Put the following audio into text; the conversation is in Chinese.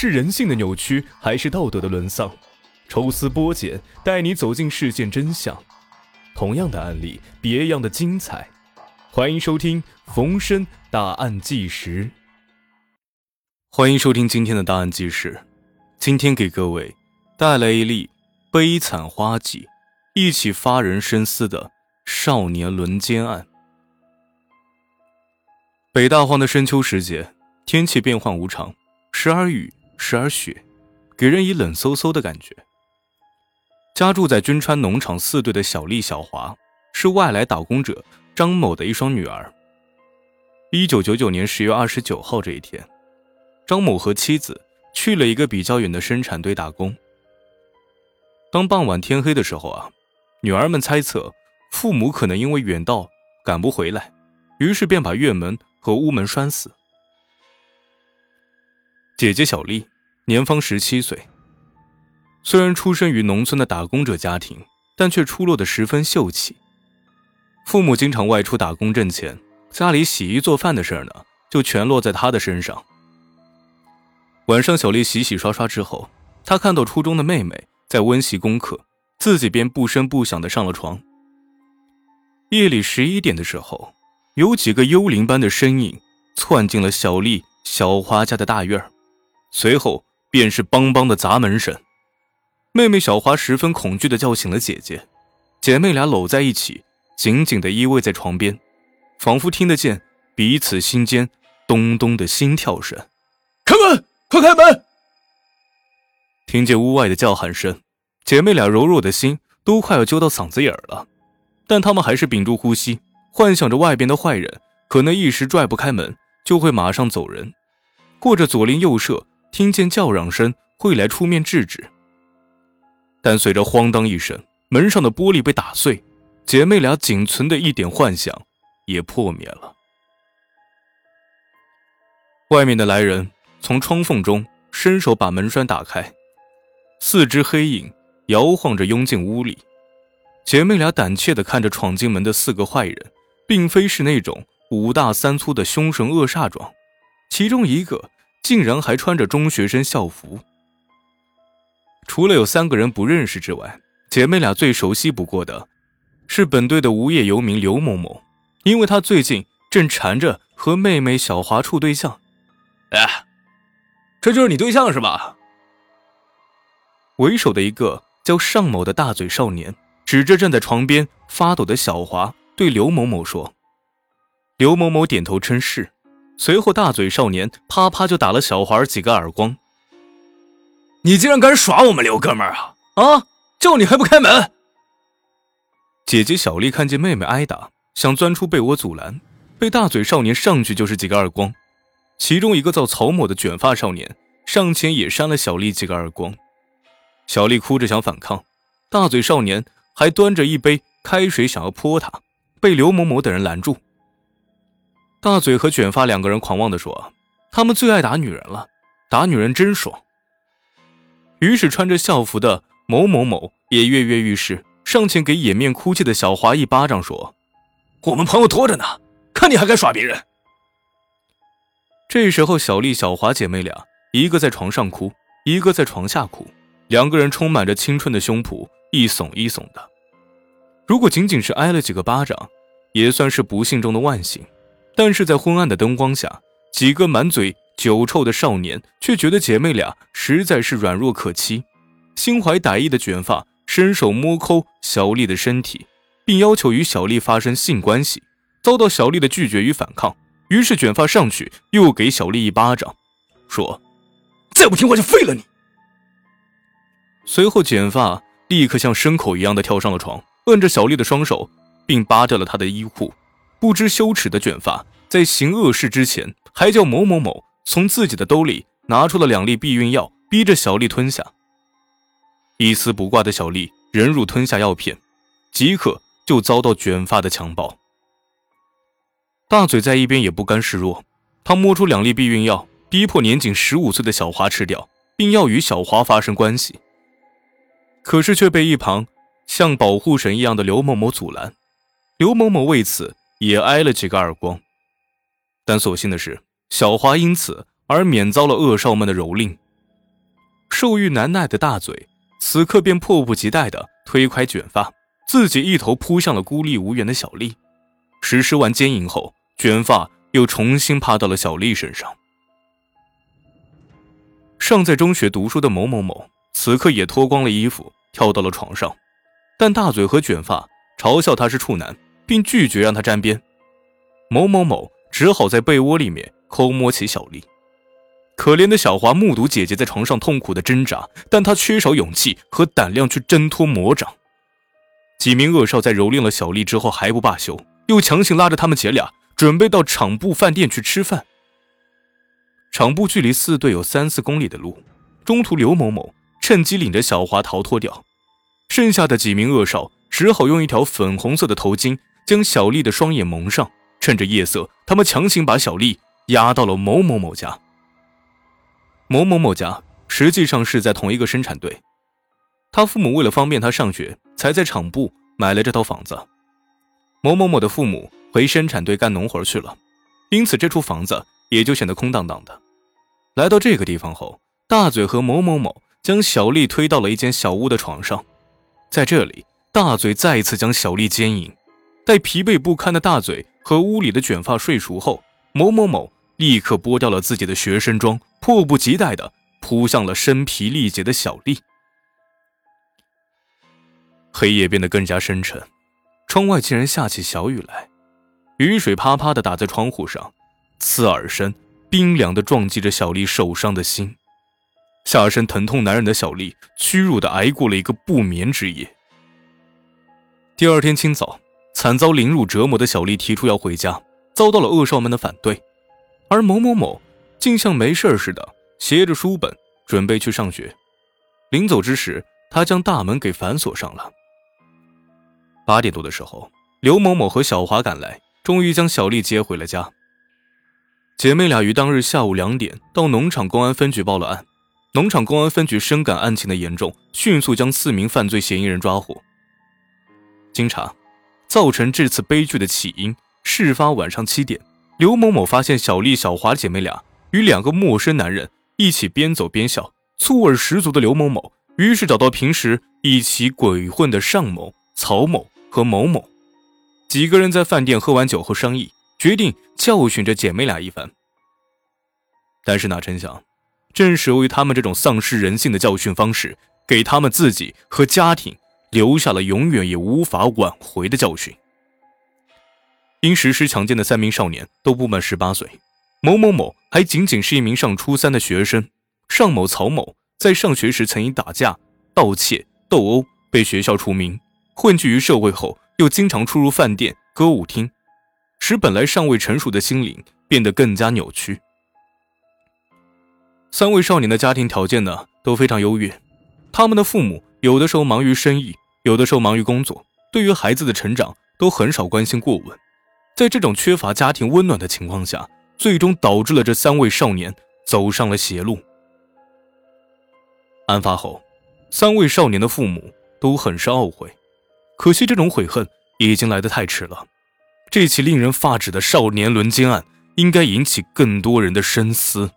是人性的扭曲，还是道德的沦丧？抽丝剥茧，带你走进事件真相。同样的案例，别样的精彩。欢迎收听冯生大案纪实。欢迎收听今天的大案纪实。今天给各位带来一例悲惨花季，一起发人深思的少年轮奸案。北大荒的深秋时节，天气变幻无常，时而雨。时而雪，给人以冷飕飕的感觉。家住在军川农场四队的小丽小华，是外来打工者张某的一双女儿。一九九九年十月二十九号这一天，张某和妻子去了一个比较远的生产队打工。当傍晚天黑的时候啊，女儿们猜测父母可能因为远道赶不回来，于是便把院门和屋门拴死。姐姐小丽年方十七岁，虽然出生于农村的打工者家庭，但却出落得十分秀气。父母经常外出打工挣钱，家里洗衣做饭的事儿呢，就全落在她的身上。晚上，小丽洗洗刷刷之后，她看到初中的妹妹在温习功课，自己便不声不响的上了床。夜里十一点的时候，有几个幽灵般的身影窜进了小丽、小花家的大院儿。随后便是梆梆的砸门声，妹妹小花十分恐惧的叫醒了姐姐，姐妹俩搂在一起，紧紧的依偎在床边，仿佛听得见彼此心间咚咚的心跳声。开门，快开门！听见屋外的叫喊声，姐妹俩柔弱的心都快要揪到嗓子眼儿了，但她们还是屏住呼吸，幻想着外边的坏人可能一时拽不开门，就会马上走人，或者左邻右舍。听见叫嚷声，会来出面制止。但随着咣当一声，门上的玻璃被打碎，姐妹俩仅存的一点幻想也破灭了。外面的来人从窗缝中伸手把门栓打开，四只黑影摇晃着拥进屋里。姐妹俩胆怯地看着闯进门的四个坏人，并非是那种五大三粗的凶神恶煞状，其中一个。竟然还穿着中学生校服。除了有三个人不认识之外，姐妹俩最熟悉不过的，是本队的无业游民刘某某，因为他最近正缠着和妹妹小华处对象。哎，这就是你对象是吧？为首的一个叫尚某的大嘴少年，指着站在床边发抖的小华，对刘某某说：“刘某某点头称是。”随后，大嘴少年啪啪就打了小华几个耳光。你竟然敢耍我们刘哥们儿啊！啊，叫你还不开门！姐姐小丽看见妹妹挨打，想钻出被窝阻拦，被大嘴少年上去就是几个耳光。其中一个叫曹某的卷发少年上前也扇了小丽几个耳光。小丽哭着想反抗，大嘴少年还端着一杯开水想要泼她，被刘某某等人拦住。大嘴和卷发两个人狂妄地说：“他们最爱打女人了，打女人真爽。”于是穿着校服的某某某也跃跃欲试，上前给掩面哭泣的小华一巴掌，说：“我们朋友拖着呢，看你还敢耍别人！”这时候，小丽、小华姐妹俩，一个在床上哭，一个在床下哭，两个人充满着青春的胸脯一耸一耸的。如果仅仅是挨了几个巴掌，也算是不幸中的万幸。但是在昏暗的灯光下，几个满嘴酒臭的少年却觉得姐妹俩实在是软弱可欺。心怀歹意的卷发伸手摸抠小丽的身体，并要求与小丽发生性关系，遭到小丽的拒绝与反抗。于是卷发上去又给小丽一巴掌，说：“再不听话就废了你。”随后卷发立刻像牲口一样的跳上了床，摁着小丽的双手，并扒掉了她的衣裤。不知羞耻的卷发，在行恶事之前，还叫某某某从自己的兜里拿出了两粒避孕药，逼着小丽吞下。一丝不挂的小丽忍辱吞下药片，即可就遭到卷发的强暴。大嘴在一边也不甘示弱，他摸出两粒避孕药，逼迫年仅十五岁的小华吃掉，并要与小华发生关系。可是却被一旁像保护神一样的刘某某阻拦，刘某某为此。也挨了几个耳光，但所幸的是，小华因此而免遭了恶少们的蹂躏。受欲难耐的大嘴，此刻便迫不及待地推开卷发，自己一头扑向了孤立无援的小丽。实施完奸淫后，卷发又重新趴到了小丽身上。尚在中学读书的某某某，此刻也脱光了衣服，跳到了床上，但大嘴和卷发嘲笑他是处男，并拒绝让他沾边。某某某只好在被窝里面抠摸起小丽。可怜的小华目睹姐姐在床上痛苦的挣扎，但他缺少勇气和胆量去挣脱魔掌。几名恶少在蹂躏了小丽之后还不罢休，又强行拉着他们姐俩准备到场部饭店去吃饭。场部距离四队有三四公里的路，中途刘某某趁机领着小华逃脱掉，剩下的几名恶少只好用一条粉红色的头巾将小丽的双眼蒙上，趁着夜色，他们强行把小丽押到了某某某家。某某某家实际上是在同一个生产队，他父母为了方便他上学，才在厂部买了这套房子。某某某的父母回生产队干农活去了，因此这处房子。也就显得空荡荡的。来到这个地方后，大嘴和某某某将小丽推到了一间小屋的床上，在这里，大嘴再一次将小丽奸淫。待疲惫不堪的大嘴和屋里的卷发睡熟后，某某某立刻剥掉了自己的学生装，迫不及待地扑向了身疲力竭的小丽。黑夜变得更加深沉，窗外竟然下起小雨来，雨水啪啪地打在窗户上。刺耳声，冰凉的撞击着小丽受伤的心。下身疼痛难忍的小丽，屈辱的挨过了一个不眠之夜。第二天清早，惨遭凌辱折磨的小丽提出要回家，遭到了恶少们的反对。而某某某竟像没事似的，携着书本准备去上学。临走之时，他将大门给反锁上了。八点多的时候，刘某某和小华赶来，终于将小丽接回了家。姐妹俩于当日下午两点到农场公安分局报了案，农场公安分局深感案情的严重，迅速将四名犯罪嫌疑人抓获。经查，造成这次悲剧的起因，事发晚上七点，刘某某发现小丽、小华姐妹俩与两个陌生男人一起边走边笑，醋味十足的刘某某，于是找到平时一起鬼混的尚某、曹某和某某，几个人在饭店喝完酒后商议。决定教训这姐妹俩一番，但是哪成想，正是由于他们这种丧失人性的教训方式，给他们自己和家庭留下了永远也无法挽回的教训。因实施强奸的三名少年都不满十八岁，某某某还仅仅是一名上初三的学生，尚某、曹某在上学时曾因打架、盗窃、斗殴被学校除名，混迹于社会后又经常出入饭店、歌舞厅。使本来尚未成熟的心灵变得更加扭曲。三位少年的家庭条件呢都非常优越，他们的父母有的时候忙于生意，有的时候忙于工作，对于孩子的成长都很少关心过问。在这种缺乏家庭温暖的情况下，最终导致了这三位少年走上了邪路。案发后，三位少年的父母都很是懊悔，可惜这种悔恨已经来得太迟了。这起令人发指的少年轮奸案，应该引起更多人的深思。